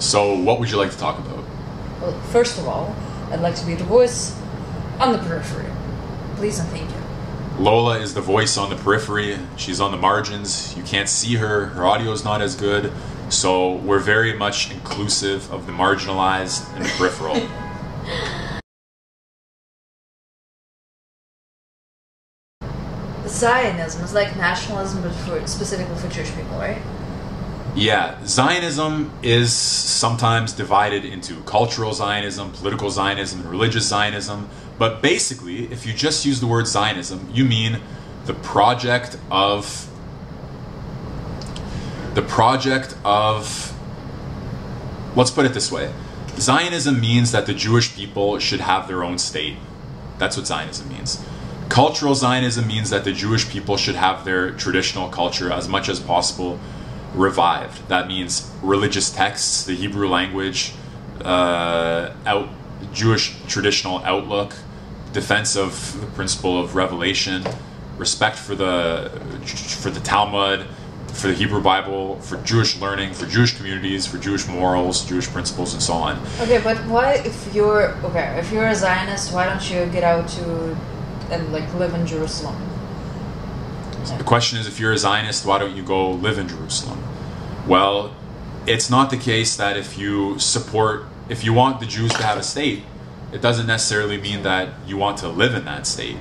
So, what would you like to talk about? Well, first of all, I'd like to be the voice on the periphery. Please and thank you. Lola is the voice on the periphery. She's on the margins. You can't see her. Her audio is not as good. So, we're very much inclusive of the marginalized and the peripheral. Zionism is like nationalism, but for specifically for Jewish people, right? Yeah, Zionism is sometimes divided into cultural Zionism, political Zionism, and religious Zionism. But basically, if you just use the word Zionism, you mean the project of the project of let's put it this way. Zionism means that the Jewish people should have their own state. That's what Zionism means. Cultural Zionism means that the Jewish people should have their traditional culture as much as possible revived. That means religious texts, the Hebrew language, uh, out, Jewish traditional outlook, defense of the principle of revelation, respect for the for the Talmud, for the Hebrew Bible, for Jewish learning, for Jewish communities, for Jewish morals, Jewish principles, and so on. Okay, but why, if you're okay, if you're a Zionist, why don't you get out to and like live in Jerusalem? The question is, if you're a Zionist, why don't you go live in Jerusalem? Well, it's not the case that if you support, if you want the Jews to have a state, it doesn't necessarily mean that you want to live in that state.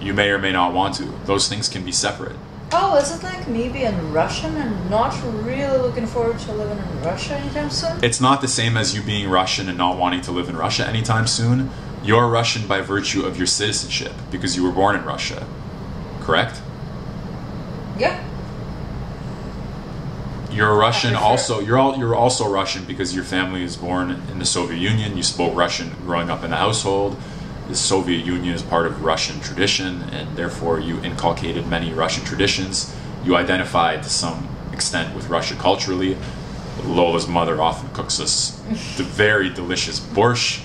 You may or may not want to. Those things can be separate. Oh, is it like me being Russian and not really looking forward to living in Russia anytime soon? It's not the same as you being Russian and not wanting to live in Russia anytime soon. You're Russian by virtue of your citizenship because you were born in Russia. Correct? Yeah. You're a Russian prefer- also you're all you're also Russian because your family is born in the Soviet Union. You spoke Russian growing up in the household. The Soviet Union is part of Russian tradition and therefore you inculcated many Russian traditions. You identify to some extent with Russia culturally. Lola's mother often cooks us the very delicious borscht.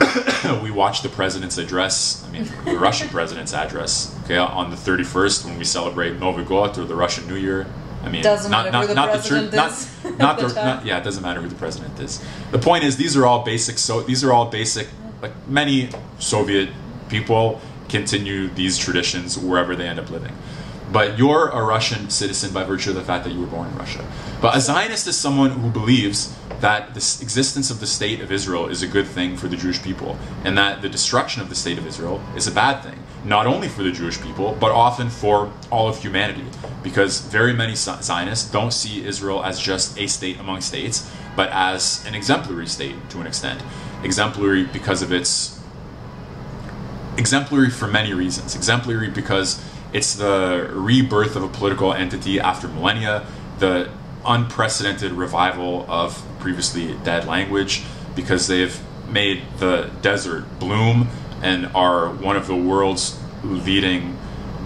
we watch the president's address. I mean, the Russian president's address. Okay, on the 31st when we celebrate Novi God or the Russian New Year. I mean, Doesn't not matter not who the not the is not not the the not, yeah. It doesn't matter who the president is. The point is, these are all basic. So these are all basic. Like many Soviet people continue these traditions wherever they end up living. But you're a Russian citizen by virtue of the fact that you were born in Russia. But a Zionist is someone who believes that the existence of the state of Israel is a good thing for the Jewish people, and that the destruction of the state of Israel is a bad thing, not only for the Jewish people, but often for all of humanity. Because very many Zionists don't see Israel as just a state among states, but as an exemplary state to an extent. Exemplary because of its exemplary for many reasons. Exemplary because it's the rebirth of a political entity after millennia, the unprecedented revival of previously dead language, because they've made the desert bloom and are one of the world's leading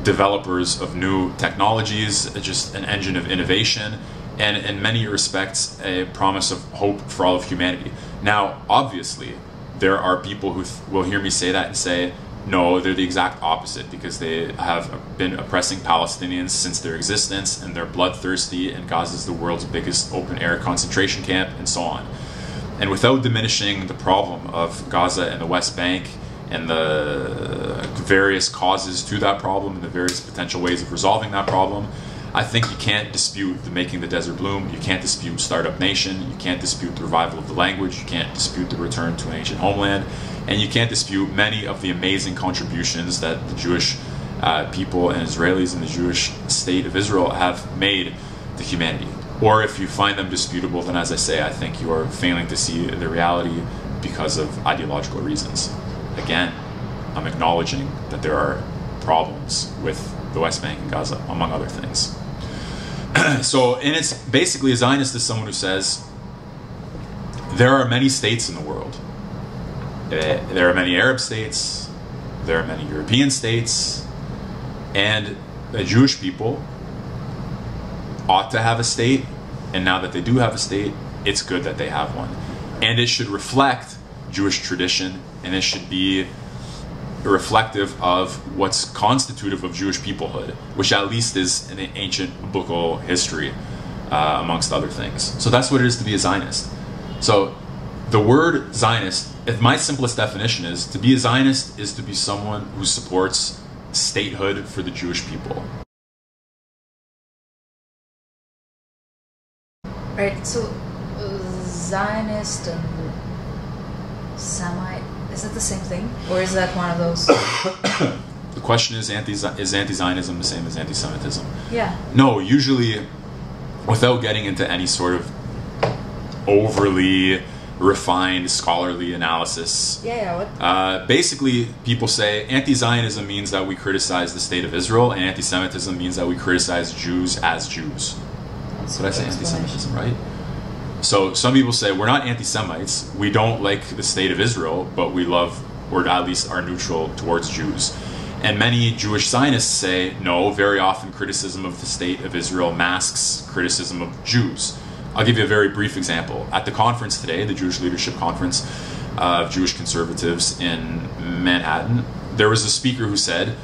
developers of new technologies, just an engine of innovation, and in many respects, a promise of hope for all of humanity. Now, obviously, there are people who th- will hear me say that and say, no, they're the exact opposite because they have been oppressing Palestinians since their existence and they're bloodthirsty, and Gaza is the world's biggest open air concentration camp, and so on. And without diminishing the problem of Gaza and the West Bank and the various causes to that problem and the various potential ways of resolving that problem, I think you can't dispute the making the desert bloom. You can't dispute startup nation. You can't dispute the revival of the language. You can't dispute the return to an ancient homeland. And you can't dispute many of the amazing contributions that the Jewish uh, people and Israelis and the Jewish state of Israel have made to humanity. Or if you find them disputable, then as I say, I think you are failing to see the reality because of ideological reasons. Again, I'm acknowledging that there are problems with the West Bank and Gaza, among other things. so, and it's basically a Zionist is someone who says there are many states in the world. Eh, There are many Arab states, there are many European states, and the Jewish people ought to have a state, and now that they do have a state, it's good that they have one. And it should reflect Jewish tradition, and it should be reflective of what's constitutive of Jewish peoplehood, which at least is in an ancient biblical history. uh, amongst other things. So that's what it is to be a Zionist. So the word Zionist, if my simplest definition is to be a Zionist is to be someone who supports statehood for the Jewish people. Right. So uh, Zionist and Semite is it the same thing, or is that one of those? The question is anti is anti-Zionism the same as anti-Semitism? yeah. No, usually, without getting into any sort of overly refined scholarly analysis, Yeah. Yeah. What? uh, basically, people say anti-Zionism means that we criticize the state of Israel, and anti-Semitism means that we criticize Jews as Jews. That's what I say anti-Semitism right? So some people say we're not anti-Semites. We don't like the state of Israel, but we love, or at least are neutral towards Jews. And many Jewish Zionists say no. Very often, criticism of the state of Israel masks criticism of Jews. I'll give you a very brief example. At the conference today, the Jewish Leadership Conference of Jewish conservatives in Manhattan, there was a speaker who said,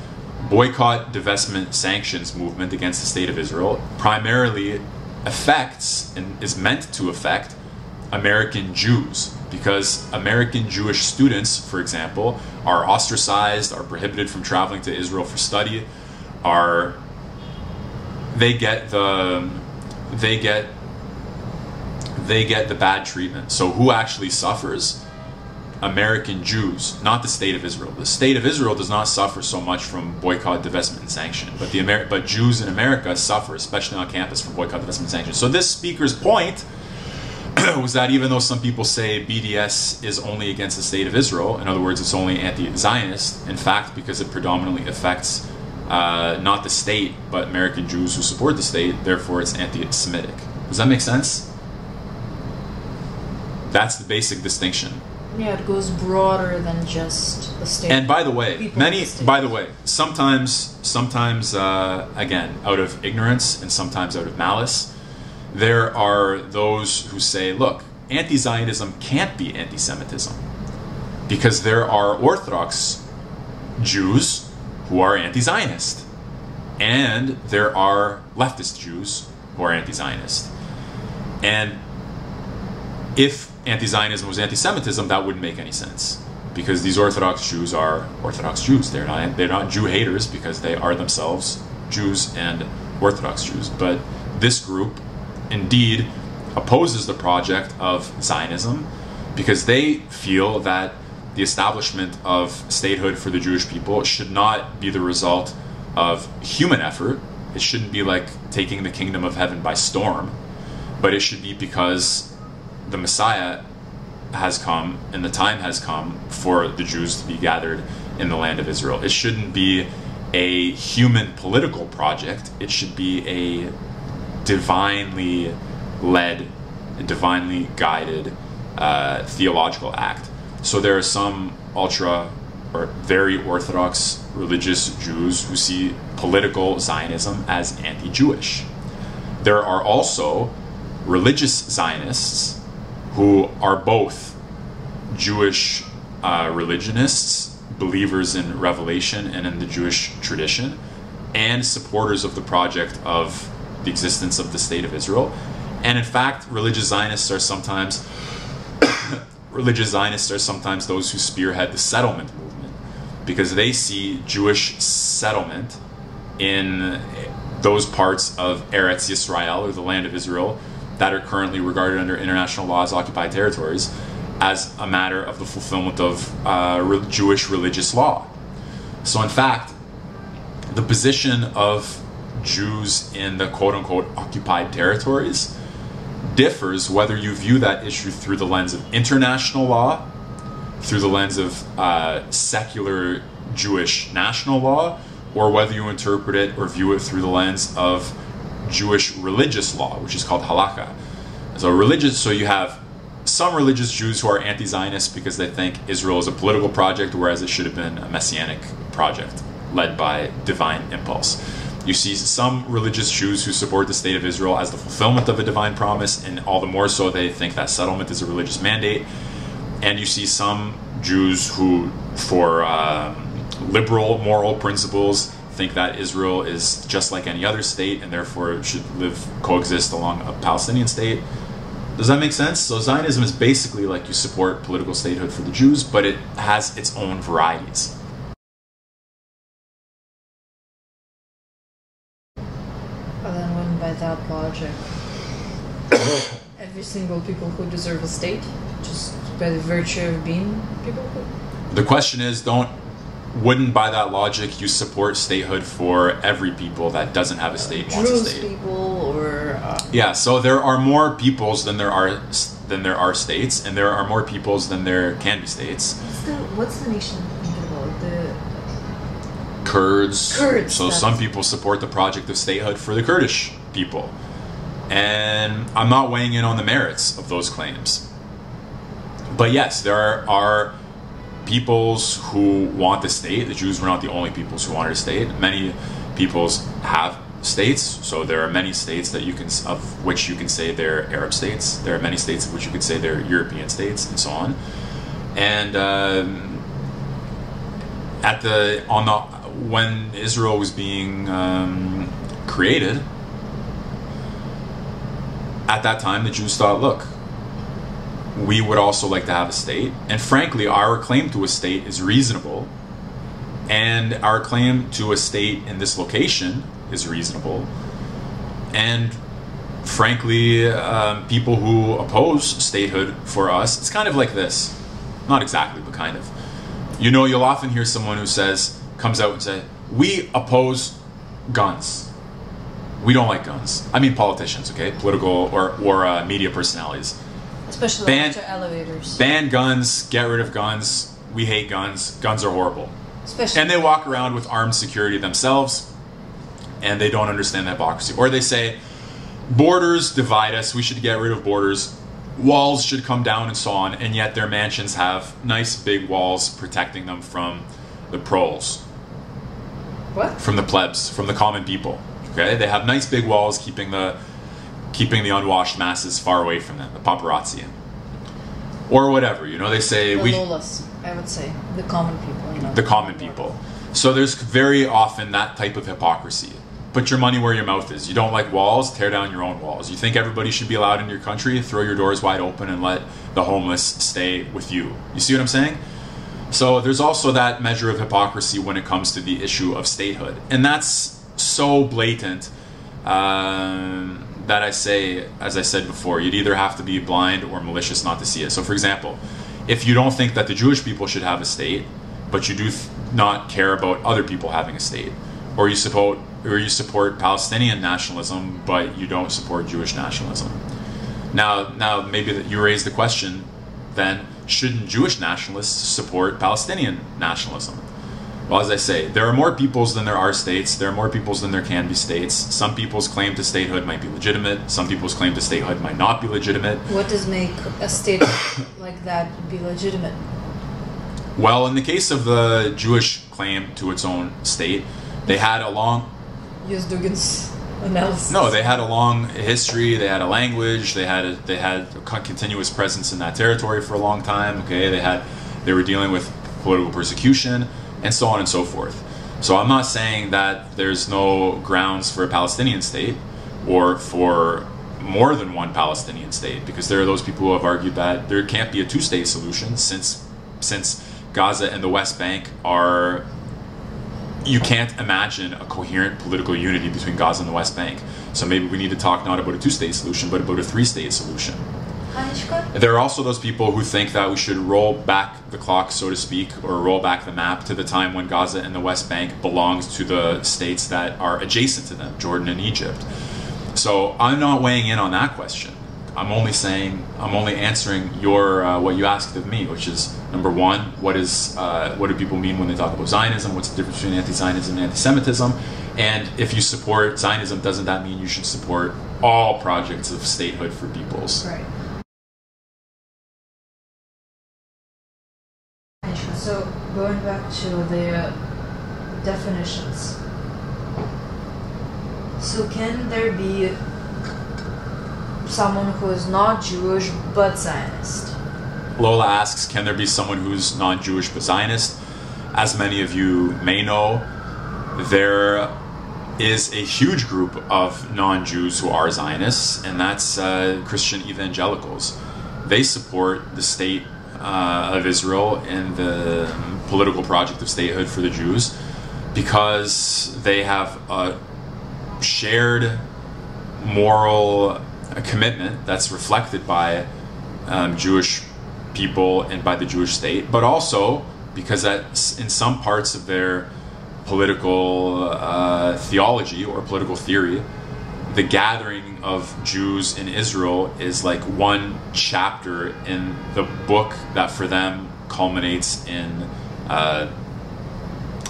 boycott, divestment, sanctions movement against the state of Israel primarily affects and is meant to affect American Jews because American Jewish students, for example, are ostracized, are prohibited from traveling to Israel for study, are they get the they get they get the bad treatment. So who actually suffers? American Jews, not the state of Israel. The state of Israel does not suffer so much from boycott, divestment, and sanction, but the Amer- but Jews in America suffer, especially on campus, from boycott, divestment, and sanction. So this speaker's point was that even though some people say BDS is only against the state of Israel, in other words, it's only anti-Zionist, in fact, because it predominantly affects uh, not the state, but American Jews who support the state, therefore it's anti-Semitic. Does that make sense? That's the basic distinction. Yeah, it goes broader than just the state. And by the way, many. the By the way, sometimes, sometimes, uh, again, out of ignorance and sometimes out of malice, there are those who say, "Look, anti-Zionism can't be anti-Semitism because there are Orthodox Jews who are anti-Zionist, and there are leftist Jews who are anti-Zionist, and if anti-Zionism was anti-Semitism, that wouldn't make any sense because these Orthodox Jews are Orthodox Jews. They're not they're not Jew haters because they are themselves Jews and Orthodox Jews. But this group indeed opposes the project of Zionism because they feel that the establishment of statehood for the Jewish people should not be the result of human effort. It shouldn't be like taking the kingdom of heaven by storm, but it should be because the Messiah has come and the time has come for the Jews to be gathered in the land of Israel. It shouldn't be a human political project, it should be a divinely led, divinely guided uh, theological act. So there are some ultra or very orthodox religious Jews who see political Zionism as anti Jewish. There are also religious Zionists who are both Jewish uh, religionists, believers in Revelation and in the Jewish tradition, and supporters of the project of the existence of the state of Israel. And in fact, religious Zionists are sometimes religious Zionists are sometimes those who spearhead the settlement movement because they see Jewish settlement in those parts of Eretz Yisrael or the land of Israel that are currently regarded under international law as occupied territories as a matter of the fulfillment of uh, re- Jewish religious law. So, in fact, the position of Jews in the quote unquote occupied territories differs whether you view that issue through the lens of international law, through the lens of uh, secular Jewish national law, or whether you interpret it or view it through the lens of Jewish religious law, which is called halakha. So religious, so you have some religious Jews who are anti-Zionist because they think Israel is a political project, whereas it should have been a messianic project led by divine impulse. You see some religious Jews who support the state of Israel as the fulfillment of a divine promise, and all the more so they think that settlement is a religious mandate. And you see some Jews who, for um, liberal moral principles think that Israel is just like any other state and therefore should live coexist along a Palestinian state. Does that make sense? So Zionism is basically like you support political statehood for the Jews, but it has its own varieties. Then when by that logic, every single people who deserve a state, just by the virtue of being people who... The question is, don't wouldn't by that logic you support statehood for every people that doesn't have a state wants a state? people or... Uh, Yeah, so there are more peoples than there are than there are states, and there are more peoples than there can be states. what's the, what's the nation about? The... Kurds. Kurds, So some people support the project of statehood for the Kurdish people. And I'm not weighing in on the merits of those claims. But yes, there are, are peoples who want the state. The Jews were not the only peoples who wanted a state. Many peoples have states. So there are many states that you can of which you can say they're Arab states. There are many states of which you could say they're European states, and so on. And um, at the on the when Israel was being um, created, at that time the Jews thought, look, we would also like to have a state, and frankly, our claim to a state is reasonable, and our claim to a state in this location is reasonable, and frankly, um, people who oppose statehood for us, it's kind of like this, not exactly, but kind of. You know, you'll often hear someone who says, comes out and say, "We oppose guns. We don't like guns." I mean, politicians, okay, political or or uh, media personalities. Especially Ban- elevators. Ban guns. Get rid of guns. We hate guns. Guns are horrible. Especially... And they walk around with armed security themselves, and they don't understand that hypocrisy. Or they say, borders divide us, we should get rid of borders, walls should come down, and so on, and yet their mansions have nice big walls protecting them from the proles, What? from the plebs, from the common people. Okay? They have nice big walls keeping the keeping the unwashed masses far away from them, the paparazzi. Or whatever, you know, they say The we Lolas, I would say. The common people, you know. the common people. So there's very often that type of hypocrisy. Put your money where your mouth is. You don't like walls, tear down your own walls. You think everybody should be allowed in your country, throw your doors wide open and let the homeless stay with you. You see what I'm saying? So there's also that measure of hypocrisy when it comes to the issue of statehood. And that's so blatant um, that I say, as I said before, you'd either have to be blind or malicious not to see it. So, for example, if you don't think that the Jewish people should have a state, but you do th- not care about other people having a state, or you support or you support Palestinian nationalism, but you don't support Jewish nationalism. Now, now maybe that you raise the question, then shouldn't Jewish nationalists support Palestinian nationalism? Well, as I say, there are more peoples than there are states. There are more peoples than there can be states. Some people's claim to statehood might be legitimate. Some people's claim to statehood might not be legitimate. What does make a state like that be legitimate? Well, in the case of the Jewish claim to its own state, they had a long Use Dugin's analysis. no, they had a long history. They had a language. They had a, they had a continuous presence in that territory for a long time. Okay, they had they were dealing with political persecution and so on and so forth. So I'm not saying that there's no grounds for a Palestinian state or for more than one Palestinian state because there are those people who have argued that there can't be a two-state solution since since Gaza and the West Bank are you can't imagine a coherent political unity between Gaza and the West Bank. So maybe we need to talk not about a two-state solution, but about a three-state solution. There are also those people who think that we should roll back the clock, so to speak, or roll back the map to the time when Gaza and the West Bank belongs to the states that are adjacent to them, Jordan and Egypt. So I'm not weighing in on that question. I'm only saying, I'm only answering your uh, what you asked of me, which is number one, what is uh, what do people mean when they talk about Zionism? What's the difference between anti-Zionism and anti-Semitism? And if you support Zionism, doesn't that mean you should support all projects of statehood for peoples? Right. Going back to the definitions. So, can there be someone who is not Jewish but Zionist? Lola asks, can there be someone who's non-Jewish but Zionist? As many of you may know, there is a huge group of non-Jews who are Zionists, and that's uh, Christian evangelicals. They support the state uh, of Israel and the political project of statehood for the Jews because they have a shared moral commitment that's reflected by um, Jewish people and by the Jewish state, but also because that in some parts of their political uh, theology or political theory, the gathering of Jews in Israel is like one chapter in the book that for them culminates in uh,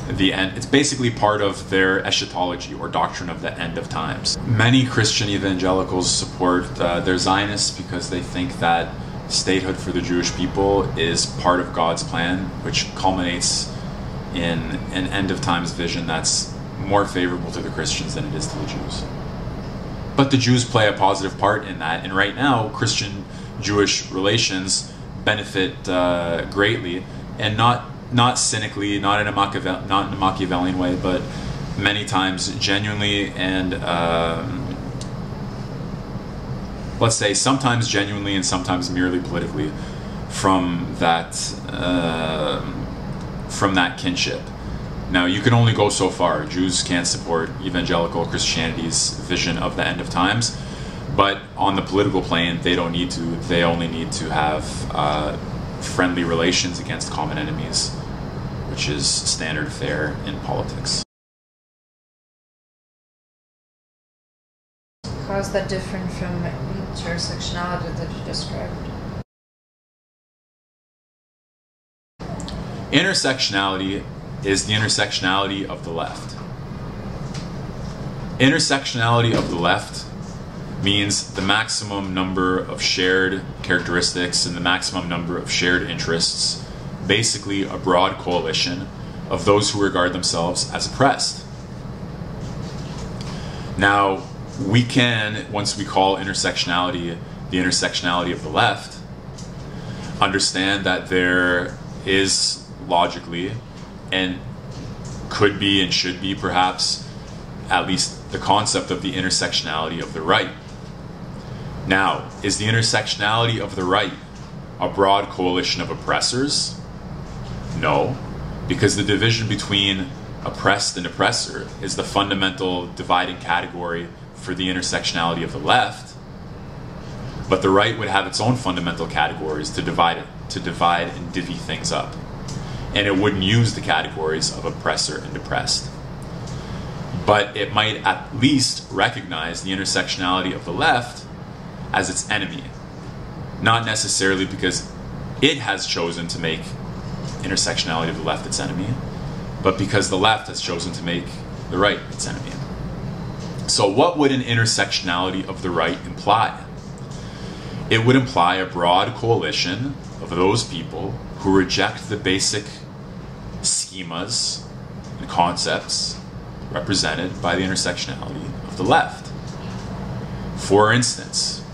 the end. It's basically part of their eschatology or doctrine of the end of times. Many Christian evangelicals support uh, their Zionists because they think that statehood for the Jewish people is part of God's plan, which culminates in an end of times vision that's more favorable to the Christians than it is to the Jews. But the Jews play a positive part in that, and right now, Christian Jewish relations benefit uh, greatly, and not not cynically, not in a Machiavellian, not in a Machiavellian way, but many times genuinely and um, let's say sometimes genuinely and sometimes merely politically from that uh, from that kinship. Now you can only go so far. Jews can't support evangelical Christianity's vision of the end of times, but on the political plane, they don't need to. They only need to have uh, friendly relations against common enemies, which is standard fare in politics. How is that different from intersectionality that you described? Intersectionality is the intersectionality of the left. Intersectionality of the left means the maximum number of shared characteristics and the maximum number of shared interests, basically a broad coalition of those who regard themselves as oppressed. Now, we can, once we call intersectionality the intersectionality of the left, understand that there is logically and could be and should be perhaps at least the concept of the intersectionality of the right. Now, is the intersectionality of the right a broad coalition of oppressors? No, because the division between oppressed and oppressor is the fundamental dividing category for the intersectionality of the left. But the right would have its own fundamental categories to divide it, to divide and divvy things up and it wouldn't use the categories of oppressor and oppressed. But it might at least recognize the intersectionality of the left as its enemy. Not necessarily because it has chosen to make intersectionality of the left its enemy, but because the left has chosen to make the right its enemy. So, what would an intersectionality of the right imply? It would imply a broad coalition of those people who reject the basic schemas and concepts represented by the intersectionality of the left. For instance,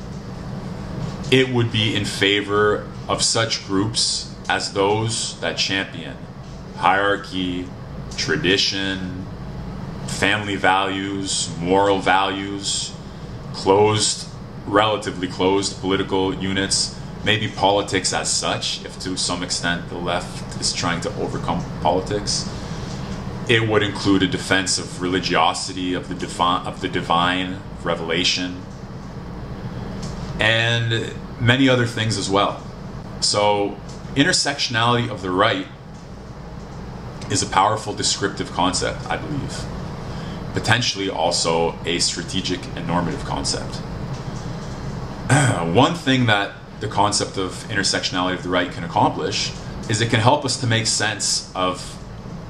it would be in favor of such groups as those that champion hierarchy, tradition, family values, moral values, closed, relatively closed political units maybe politics as such, if to some extent the left is trying to overcome politics. It would include a defense of religiosity, of the, of the divine revelation, and many other things as well. So, intersectionality of the right is a powerful descriptive concept, I believe. Potentially also a strategic and normative concept. One thing that the concept of intersectionality of the right can accomplish is it can help us to make sense of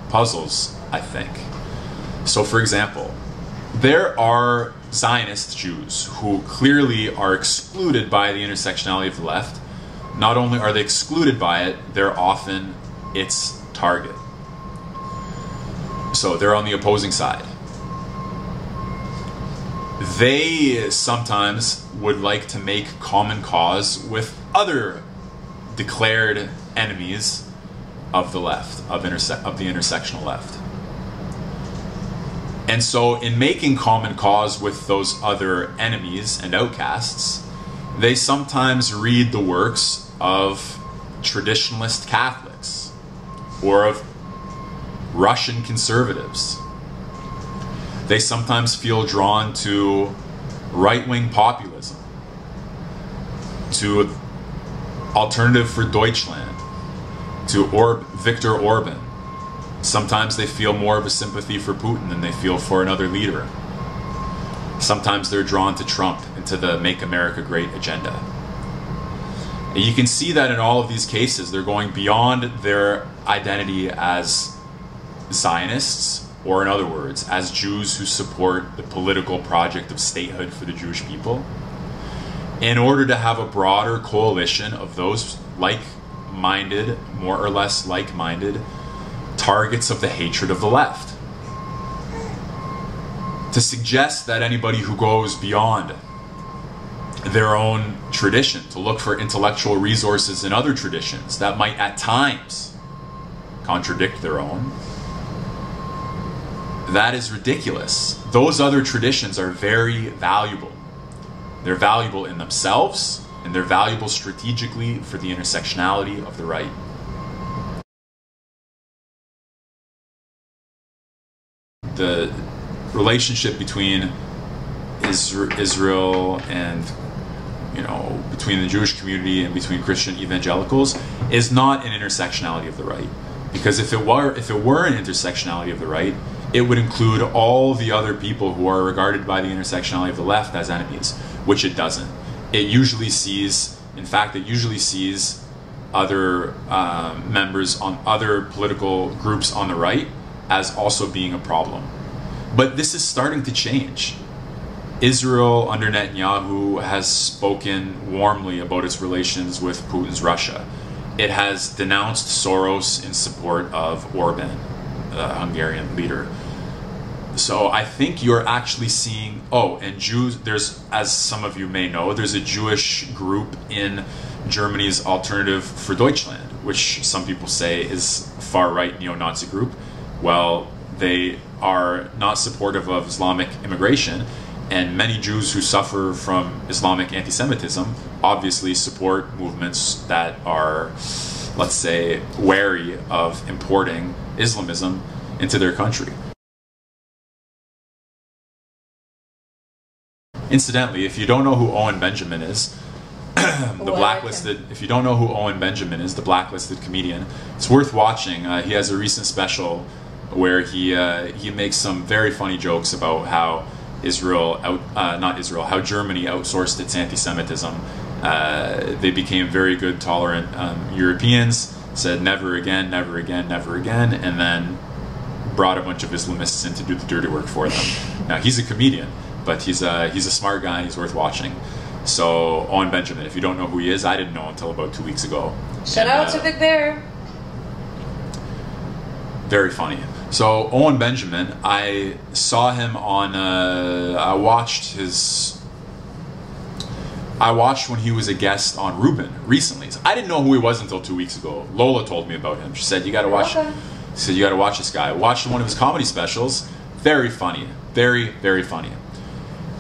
puzzles, I think. So, for example, there are Zionist Jews who clearly are excluded by the intersectionality of the left. Not only are they excluded by it, they're often its target. So they're on the opposing side. They sometimes would like to make common cause with other declared enemies of the left, of, interse- of the intersectional left. And so, in making common cause with those other enemies and outcasts, they sometimes read the works of traditionalist Catholics or of Russian conservatives. They sometimes feel drawn to right wing populism, to Alternative for Deutschland, to Or- Viktor Orban. Sometimes they feel more of a sympathy for Putin than they feel for another leader. Sometimes they're drawn to Trump and to the Make America Great agenda. And you can see that in all of these cases, they're going beyond their identity as Zionists, or in other words, as Jews who support the political project of statehood for the Jewish people, in order to have a broader coalition of those like minded, more or less like minded, targets of the hatred of the left. To suggest that anybody who goes beyond their own tradition, to look for intellectual resources in other traditions that might at times contradict their own, that is ridiculous. Those other traditions are very valuable. They're valuable in themselves, and they're valuable strategically for the intersectionality of the right. The relationship between Israel and you know between the Jewish community and between Christian evangelicals is not an intersectionality of the right. Because if it were if it were an intersectionality of the right, it would include all the other people who are regarded by the intersectionality of the left as enemies, which it doesn't. It usually sees, in fact, it usually sees other um, members on other political groups on the right as also being a problem. But this is starting to change. Israel under Netanyahu has spoken warmly about its relations with Putin's Russia. It has denounced Soros in support of Orban, the Hungarian leader. So I think you're actually seeing. Oh, and Jews. There's, as some of you may know, there's a Jewish group in Germany's Alternative for Deutschland, which some people say is far right neo-Nazi group. Well, they are not supportive of Islamic immigration, and many Jews who suffer from Islamic anti-Semitism obviously support movements that are, let's say, wary of importing Islamism into their country. Incidentally, if you don't know who Owen Benjamin is, the blacklisted. If you don't know who Owen Benjamin is, the blacklisted comedian, it's worth watching. Uh, he has a recent special where he uh, he makes some very funny jokes about how Israel out, uh, not Israel, how Germany outsourced its anti-Semitism. Uh, they became very good, tolerant um, Europeans. Said never again, never again, never again, and then brought a bunch of Islamists in to do the dirty work for them. Now he's a comedian but he's a he's a smart guy. He's worth watching. So Owen Benjamin, if you don't know who he is, I didn't know until about two weeks ago. Shout and, out uh, to Vic Bear. Very funny. So Owen Benjamin, I saw him on. Uh, I watched his. I watched when he was a guest on Rubin recently. So I didn't know who he was until two weeks ago. Lola told me about him. She said you got to watch. Okay. She said you got to watch this guy. I watched one of his comedy specials. Very funny. Very very funny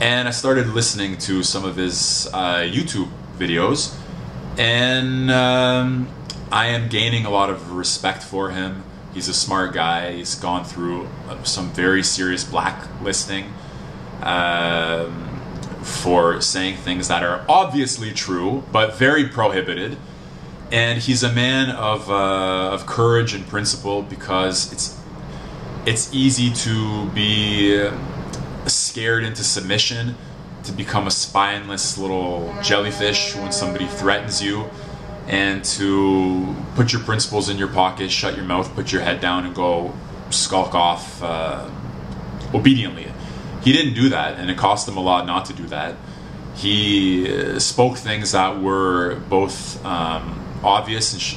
and I started listening to some of his uh, YouTube videos, and um, I am gaining a lot of respect for him. He's a smart guy. He's gone through uh, some very serious blacklisting um, for saying things that are obviously true, but very prohibited. And he's a man of, uh, of courage and principle because it's it's easy to be scared into submission to become a spineless little jellyfish when somebody threatens you and to put your principles in your pocket, shut your mouth, put your head down, and go skulk off uh, obediently. He didn't do that, and it cost him a lot not to do that. He uh, spoke things that were both um, obvious and, sh-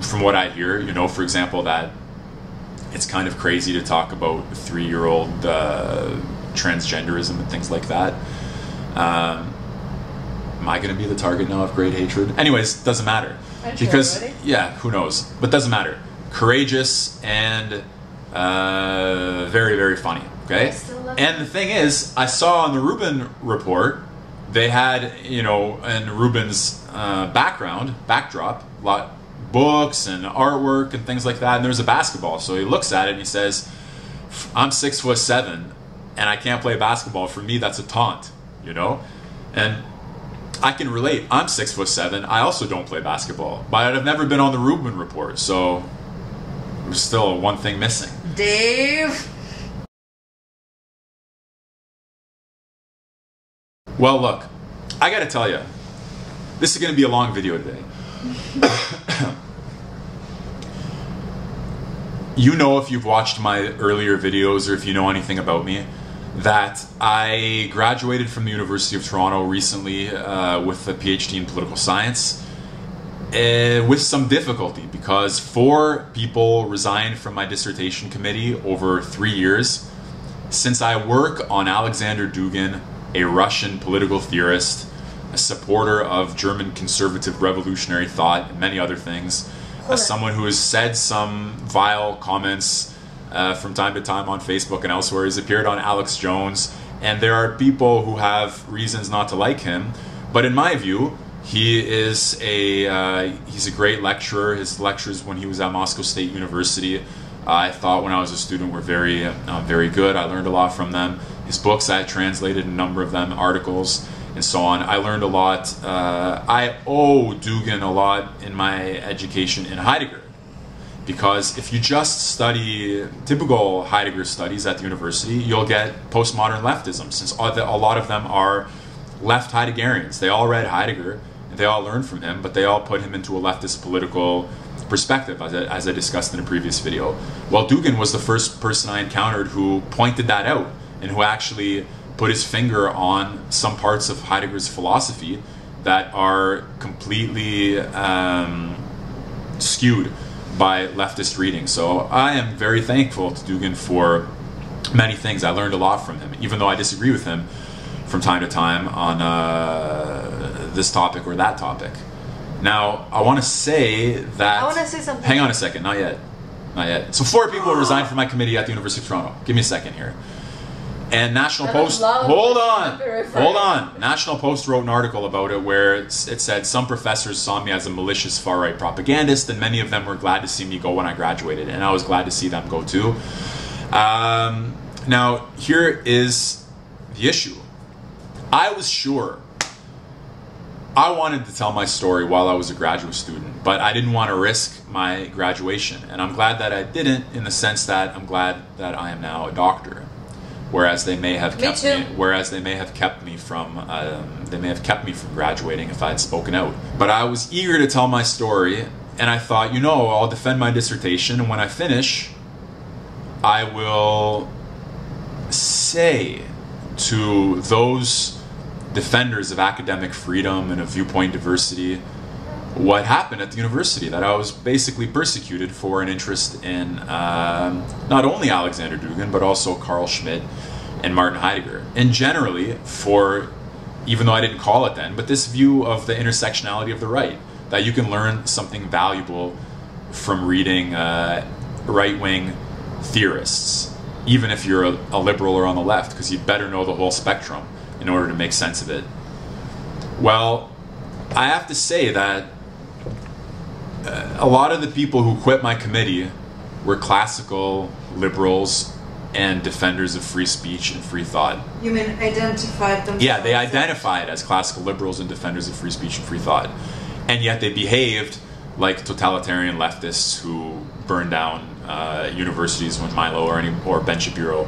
from what I hear, you know, for example, that it's kind of crazy to talk about three year old. Uh, transgenderism and things like that. Um, am I going to be the target now of great hatred? Anyways, doesn't matter because yeah, who knows? But doesn't matter. Courageous and uh, very very funny. Okay, I still love and the thing is, I saw on the Rubin report they had you know in Rubin's uh, background backdrop a lot books and artwork and things like that, and there's a basketball. So he looks at it and he says, "I'm six foot seven, and I can't play basketball. For me, that's a taunt." You know, and I can relate. I'm six foot seven. I also don't play basketball, but I've never been on the Rubin report, so there's still one thing missing. Dave. Well, look, I gotta tell you, this is gonna be a long video today. you know, if you've watched my earlier videos or if you know anything about me, that I graduated from the University of Toronto recently uh, with a PhD in political science. Uh, with some difficulty because four people resigned from my dissertation committee over three years. Since I work on Alexander Dugin, a Russian political theorist, a supporter of German conservative revolutionary thought, and many other things, as someone who has said some vile comments uh, from time to time on Facebook and elsewhere, he's appeared on Alex Jones, and there are people who have reasons not to like him. But in my view, he is a uh, he's a great lecturer. His lectures when he was at Moscow State University, I thought when I was a student were very uh, very good. I learned a lot from them. His books I translated a number of them, articles and so on. I learned a lot. Uh, I owe Dugin a lot in my education in Heidegger. Because if you just study typical Heidegger studies at the university, you'll get postmodern leftism, since a lot of them are left Heideggerians. They all read Heidegger, and they all learned from him, but they all put him into a leftist political perspective, as I, as I discussed in a previous video. Well, Dugin was the first person I encountered who pointed that out and who actually put his finger on some parts of Heidegger's philosophy that are completely um, skewed by leftist reading. So I am very thankful to Dugin for many things. I learned a lot from him, even though I disagree with him from time to time on uh, this topic or that topic. Now, I want to say that. I want to say something. Hang on a second, not yet. Not yet. So, four people resigned from my committee at the University of Toronto. Give me a second here. And National was Post. Hold on. Hold on. National Post wrote an article about it where it's, it said some professors saw me as a malicious far right propagandist, and many of them were glad to see me go when I graduated, and I was glad to see them go too. Um, now, here is the issue. I was sure. I wanted to tell my story while I was a graduate student, but I didn't want to risk my graduation. And I'm glad that I didn't, in the sense that I'm glad that I am now a doctor. Whereas they may have kept too. me, whereas they may have kept me from, um, they may have kept me from graduating if I had spoken out. But I was eager to tell my story, and I thought, you know, I'll defend my dissertation, and when I finish, I will say to those defenders of academic freedom and of viewpoint diversity what happened at the university that I was basically persecuted for an interest in um, not only Alexander Dugin but also Carl Schmitt and Martin Heidegger. And generally for even though I didn't call it then but this view of the intersectionality of the right that you can learn something valuable from reading uh, right-wing theorists even if you're a, a liberal or on the left because you better know the whole spectrum in order to make sense of it. Well I have to say that a lot of the people who quit my committee were classical liberals and defenders of free speech and free thought. You mean identified themselves? Yeah, they identified as classical liberals and defenders of free speech and free thought. And yet they behaved like totalitarian leftists who burned down uh, universities when Milo or, any, or Ben Shapiro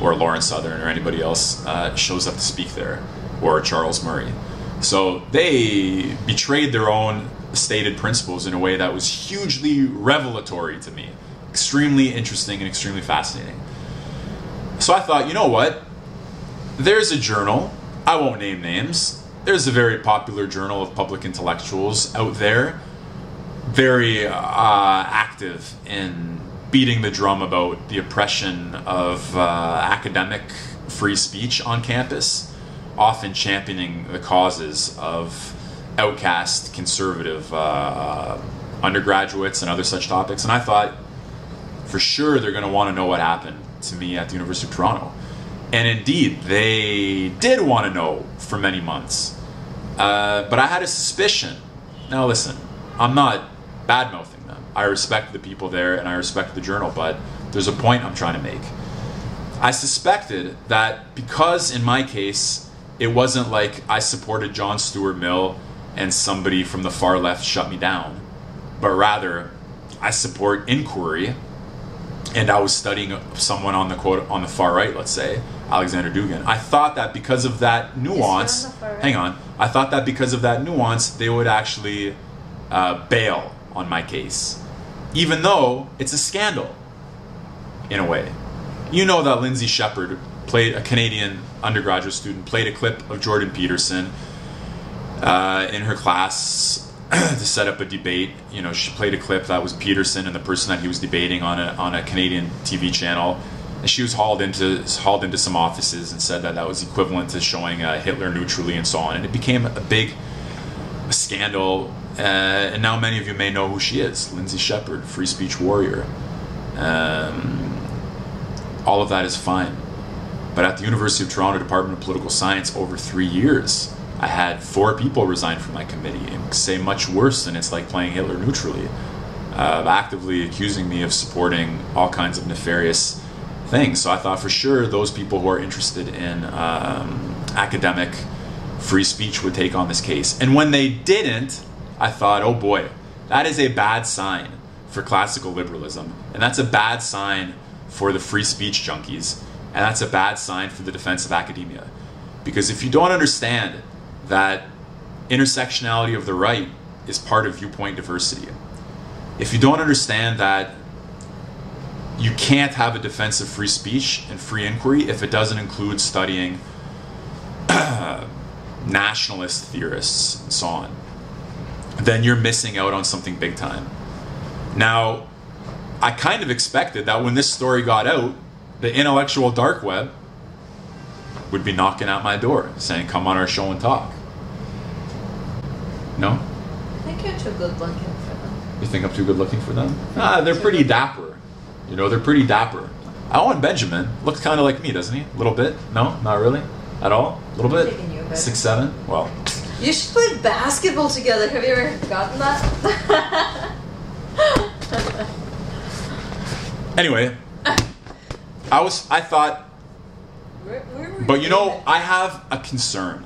or Lauren Southern or anybody else uh, shows up to speak there, or Charles Murray. So they betrayed their own stated principles in a way that was hugely revelatory to me, extremely interesting and extremely fascinating. So I thought, you know what? There's a journal, I won't name names, there's a very popular journal of public intellectuals out there, very uh, active in beating the drum about the oppression of uh, academic free speech on campus, often championing the causes of outcast conservative uh, undergraduates and other such topics. And I thought, for sure, they're going to want to know what happened to me at the University of Toronto. And indeed, they did want to know for many months. Uh, but I had a suspicion. Now, listen, I'm not bad mouthing them. I respect the people there and I respect the journal, but there's a point I'm trying to make. I suspected that because, in my case, it wasn't like I supported John Stuart Mill and somebody from the far left shut me down, but rather I support inquiry and I was studying someone on the quote on the far right, let's say, Alexander Dugin. I thought that because of that nuance, right. hang on, I thought that because of that nuance, they would actually uh, bail on my case, even though it's a scandal, in a way. You know that Lindsay Shepherd played a Canadian undergraduate student played a clip of Jordan Peterson uh, in her class to set up a debate. You know, she played a clip that was Peterson and the person that he was debating on a on a Canadian TV channel. And she was hauled into hauled into some offices and said that that was equivalent to showing uh, Hitler neutrally and so on. And it became a big scandal. Uh, and now many of you may know who she is, Lindsay Shepherd, free speech warrior. Um, all of that is fine. But at the University of Toronto Department of Political Science, over three years, I had four people resign from my committee and say much worse than it's like playing Hitler neutrally, uh, actively accusing me of supporting all kinds of nefarious things. So I thought for sure those people who are interested in um, academic free speech would take on this case. And when they didn't, I thought, oh boy, that is a bad sign for classical liberalism. And that's a bad sign for the free speech junkies. And that's a bad sign for the defense of academia. Because if you don't understand that intersectionality of the right is part of viewpoint diversity, if you don't understand that you can't have a defense of free speech and free inquiry if it doesn't include studying nationalist theorists and so on, then you're missing out on something big time. Now, I kind of expected that when this story got out, the intellectual dark web would be knocking at my door saying, Come on our show and talk. No? I think you're too good looking for them. You think I'm too good looking for them? Ah, they're pretty dapper. You know, they're pretty dapper. Owen Benjamin looks kind of like me, doesn't he? A little bit? No, not really. At all? A little bit? Taking you a bit. Six, seven? Well, You should play basketball together. Have you ever gotten that? anyway, I was, I thought, Where- where were But you know? I have a concern.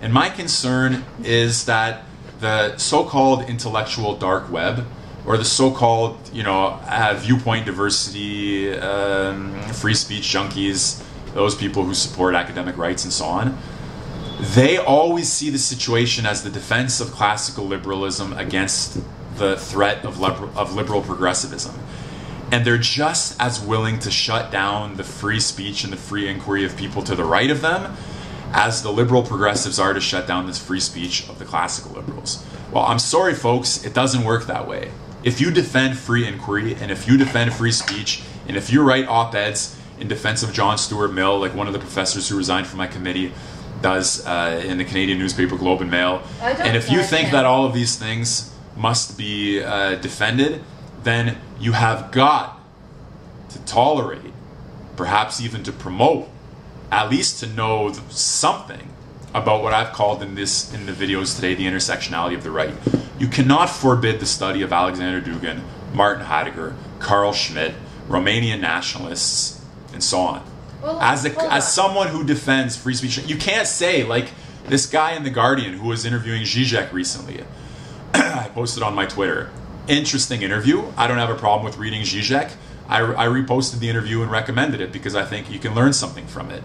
And my concern is that the so called intellectual dark web, or the so called, you know, uh, viewpoint diversity, um, free speech junkies, those people who support academic rights and so on, they always see the situation as the defense of classical liberalism against the threat of, of liberal progressivism. And they're just as willing to shut down the free speech and the free inquiry of people to the right of them as the liberal progressives are to shut down this free speech of the classical liberals. Well, I'm sorry, folks, it doesn't work that way. If you defend free inquiry and if you defend free speech and if you write op eds in defense of John Stuart Mill, like one of the professors who resigned from my committee does uh, in the Canadian newspaper Globe and Mail, and if you think that all of these things must be uh, defended, then you have got to tolerate, perhaps even to promote, at least to know something about what I've called in this in the videos today the intersectionality of the right. You cannot forbid the study of Alexander Dugin, Martin Heidegger, Carl Schmitt, Romanian nationalists, and so on. Well, as a, as someone who defends free speech, you can't say like this guy in the Guardian who was interviewing Zizek recently. I posted on my Twitter. Interesting interview. I don't have a problem with reading Zizek. I, I reposted the interview and recommended it because I think you can learn something from it.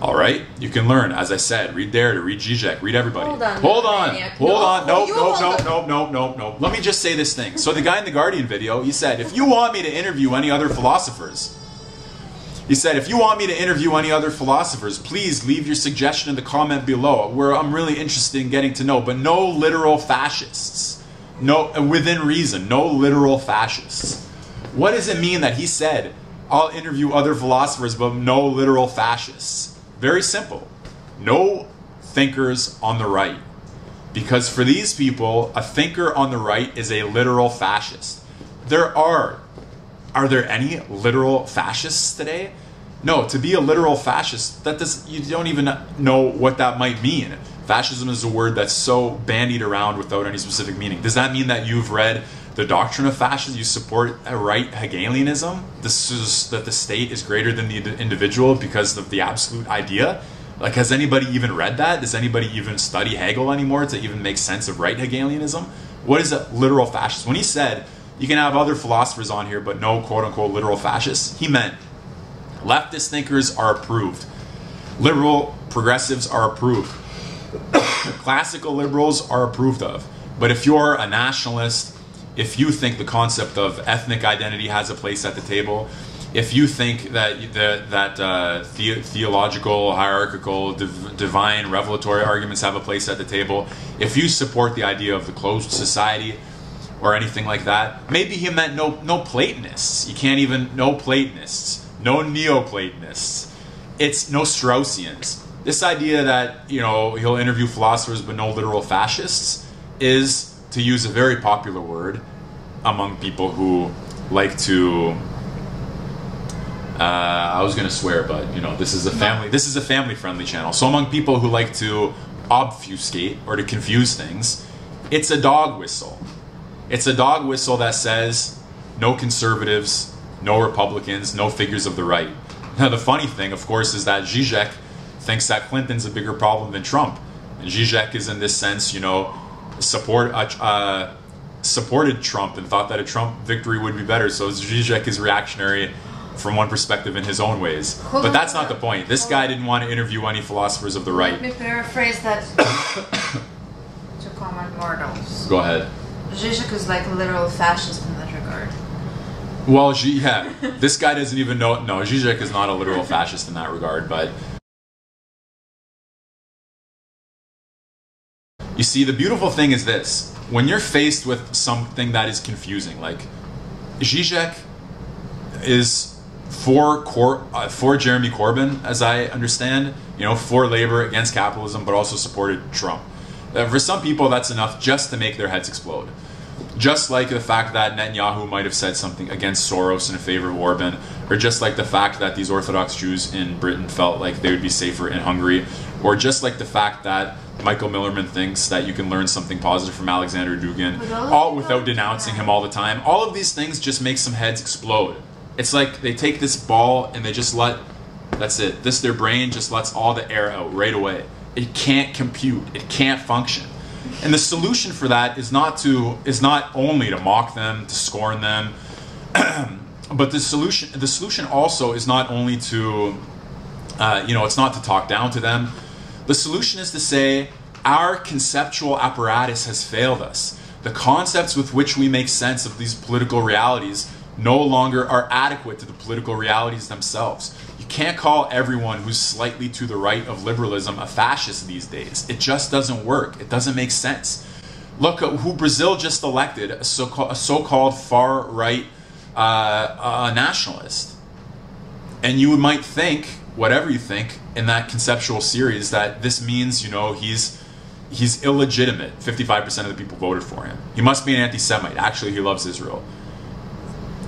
All right, you can learn. As I said, read Derrida, read Zizek, read everybody. Hold on, hold on, hold No, on. Nope, nope, nope, nope, nope, nope, nope. Let me just say this thing. So the guy in the Guardian video, he said, if you want me to interview any other philosophers, he said, if you want me to interview any other philosophers, please leave your suggestion in the comment below, where I'm really interested in getting to know. But no literal fascists. No, within reason, no literal fascists. What does it mean that he said, I'll interview other philosophers, but no literal fascists? Very simple. No thinkers on the right. Because for these people, a thinker on the right is a literal fascist. There are are there any literal fascists today? No, to be a literal fascist, that does you don't even know what that might mean. Fascism is a word that's so bandied around without any specific meaning. Does that mean that you've read the doctrine of fascism? You support a right Hegelianism? This is that the state is greater than the individual because of the absolute idea? Like, has anybody even read that? Does anybody even study Hegel anymore to even make sense of right Hegelianism? What is a literal fascist? When he said, you can have other philosophers on here, but no quote unquote literal fascists, he meant leftist thinkers are approved, liberal progressives are approved, classical liberals are approved of. But if you're a nationalist, if you think the concept of ethnic identity has a place at the table, if you think that the, that uh, the, theological, hierarchical, div, divine, revelatory arguments have a place at the table, if you support the idea of the closed society or anything like that, maybe he meant no no Platonists. You can't even no Platonists, no Neoplatonists. It's no Straussians. This idea that you know he'll interview philosophers but no literal fascists is, to use a very popular word, among people who like to uh, I was gonna swear, but you know, this is a family. This is a family-friendly channel. So among people who like to obfuscate or to confuse things, it's a dog whistle. It's a dog whistle that says no conservatives, no Republicans, no figures of the right. Now the funny thing, of course, is that Zizek thinks that Clinton's a bigger problem than Trump, and Zizek is in this sense, you know, support uh, uh, supported Trump and thought that a Trump victory would be better. So Zizek is reactionary from one perspective in his own ways. Hold but that's not the point. This guy didn't want to interview any philosophers of the right. Let me paraphrase that to common mortals. Go ahead. Zizek is like a literal fascist in that regard. Well, yeah, this guy doesn't even know. No, Zizek is not a literal fascist in that regard, but. You see, the beautiful thing is this when you're faced with something that is confusing, like Zizek is for Cor- uh, for Jeremy Corbyn, as I understand, you know, for labor against capitalism, but also supported Trump. Uh, for some people, that's enough just to make their heads explode. Just like the fact that Netanyahu might have said something against Soros in favor of Orban, or just like the fact that these Orthodox Jews in Britain felt like they would be safer in Hungary, or just like the fact that Michael Millerman thinks that you can learn something positive from Alexander Dugin, But all of all them without denouncing him all the time. All of these things just make some heads explode. It's like they take this ball and they just let that's it. This their brain just lets all the air out right away. It can't compute. It can't function. And the solution for that is not to is not only to mock them, to scorn them, but the solution the solution also is not only to uh, you know it's not to talk down to them. The solution is to say our conceptual apparatus has failed us. The concepts with which we make sense of these political realities no longer are adequate to the political realities themselves. You can't call everyone who's slightly to the right of liberalism a fascist these days. It just doesn't work. It doesn't make sense. Look at who Brazil just elected, a so-called, far-right uh, uh, nationalist. And you might think, whatever you think, in that conceptual series, that this means, you know, he's he's illegitimate. 55% of the people voted for him. He must be an anti-Semite. Actually, he loves Israel.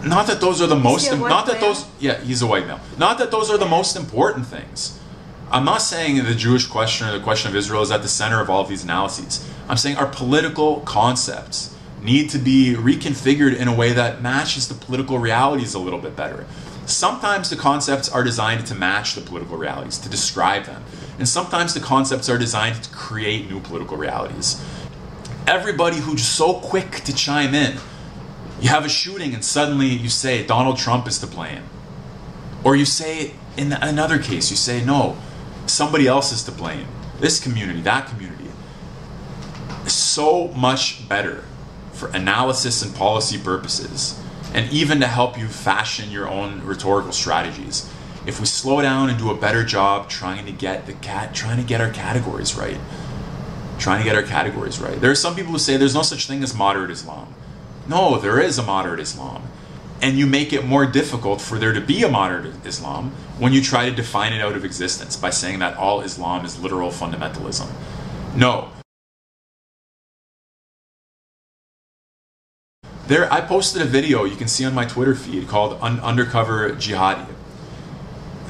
Not that those are the most. white Not that male? those. Yeah, he's a white male. Not that those are the most important things. I'm not saying the Jewish question or the question of Israel is at the center of all of these analyses. I'm saying our political concepts need to be reconfigured in a way that matches the political realities a little bit better. Sometimes the concepts are designed to match the political realities, to describe them. And sometimes the concepts are designed to create new political realities. Everybody who's so quick to chime in, you have a shooting and suddenly you say Donald Trump is to blame. Or you say, in another case, you say, no, somebody else is to blame. This community, that community. So much better for analysis and policy purposes, and even to help you fashion your own rhetorical strategies. If we slow down and do a better job trying to get the cat, trying to get our categories right, trying to get our categories right. There are some people who say there's no such thing as moderate Islam. No, there is a moderate Islam. And you make it more difficult for there to be a moderate Islam when you try to define it out of existence by saying that all Islam is literal fundamentalism. No. There, I posted a video you can see on my Twitter feed called Un- Undercover Jihadi.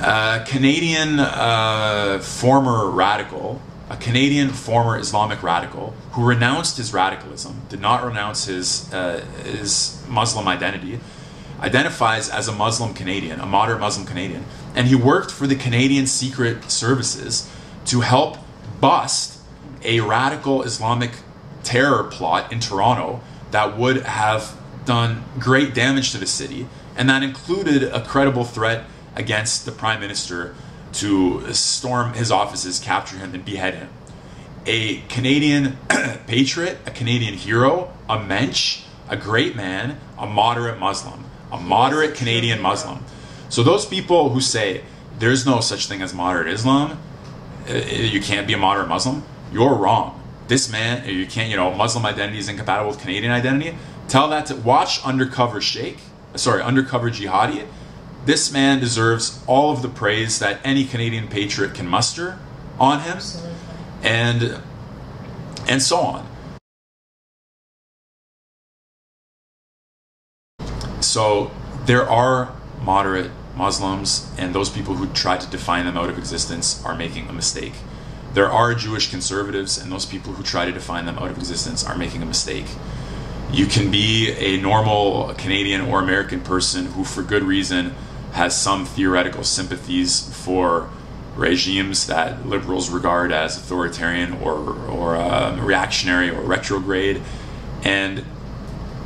a Canadian uh, former radical, a Canadian former Islamic radical who renounced his radicalism, did not renounce his, uh, his Muslim identity, identifies as a Muslim Canadian, a moderate Muslim Canadian, and he worked for the Canadian Secret Services to help bust a radical Islamic terror plot in Toronto that would have done great damage to the city, and that included a credible threat against the Prime Minister to storm his offices, capture him, and behead him. A Canadian patriot, a Canadian hero, a mensch, a great man, a moderate Muslim, a moderate Canadian Muslim. So those people who say there's no such thing as moderate Islam, uh, you can't be a moderate Muslim, you're wrong. This man, you can't, you know, Muslim identity is incompatible with Canadian identity. Tell that to watch Undercover Sheikh, sorry, Undercover Jihadi. This man deserves all of the praise that any Canadian patriot can muster on him, Absolutely. and and so on. So there are moderate Muslims, and those people who try to define them out of existence are making a mistake. There are Jewish conservatives, and those people who try to define them out of existence are making a mistake. You can be a normal Canadian or American person who, for good reason, has some theoretical sympathies for regimes that liberals regard as authoritarian or, or uh, reactionary or retrograde. And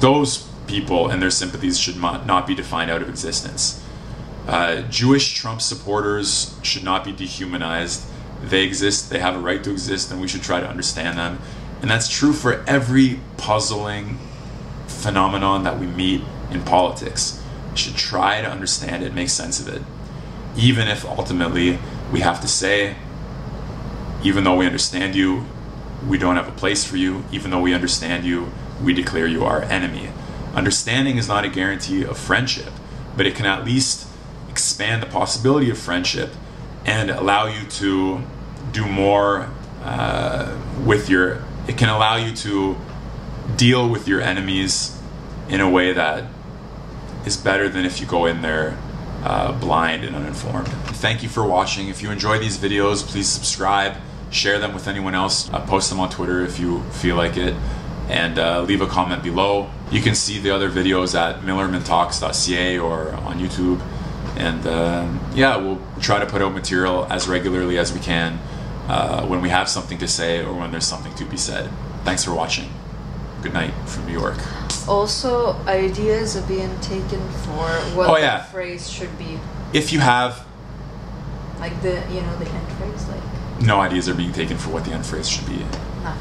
those people and their sympathies should not, not be defined out of existence. Uh, Jewish Trump supporters should not be dehumanized. They exist, they have a right to exist, and we should try to understand them. And that's true for every puzzling phenomenon that we meet in politics. We should try to understand it, make sense of it, even if ultimately we have to say, even though we understand you, we don't have a place for you. Even though we understand you, we declare you our enemy. Understanding is not a guarantee of friendship, but it can at least expand the possibility of friendship and allow you to do more uh, with your. It can allow you to deal with your enemies in a way that is better than if you go in there uh, blind and uninformed. Thank you for watching. If you enjoy these videos, please subscribe, share them with anyone else, uh, post them on Twitter if you feel like it, and uh, leave a comment below. You can see the other videos at millermantalks.ca or on YouTube. And uh, yeah, we'll try to put out material as regularly as we can uh, when we have something to say or when there's something to be said. Thanks for watching. Good night from New York. Also, ideas are being taken for what Oh, the yeah. phrase should be. If you have Like the, you know, the end phrase, like, no ideas are being taken for what the end phrase should be, nah.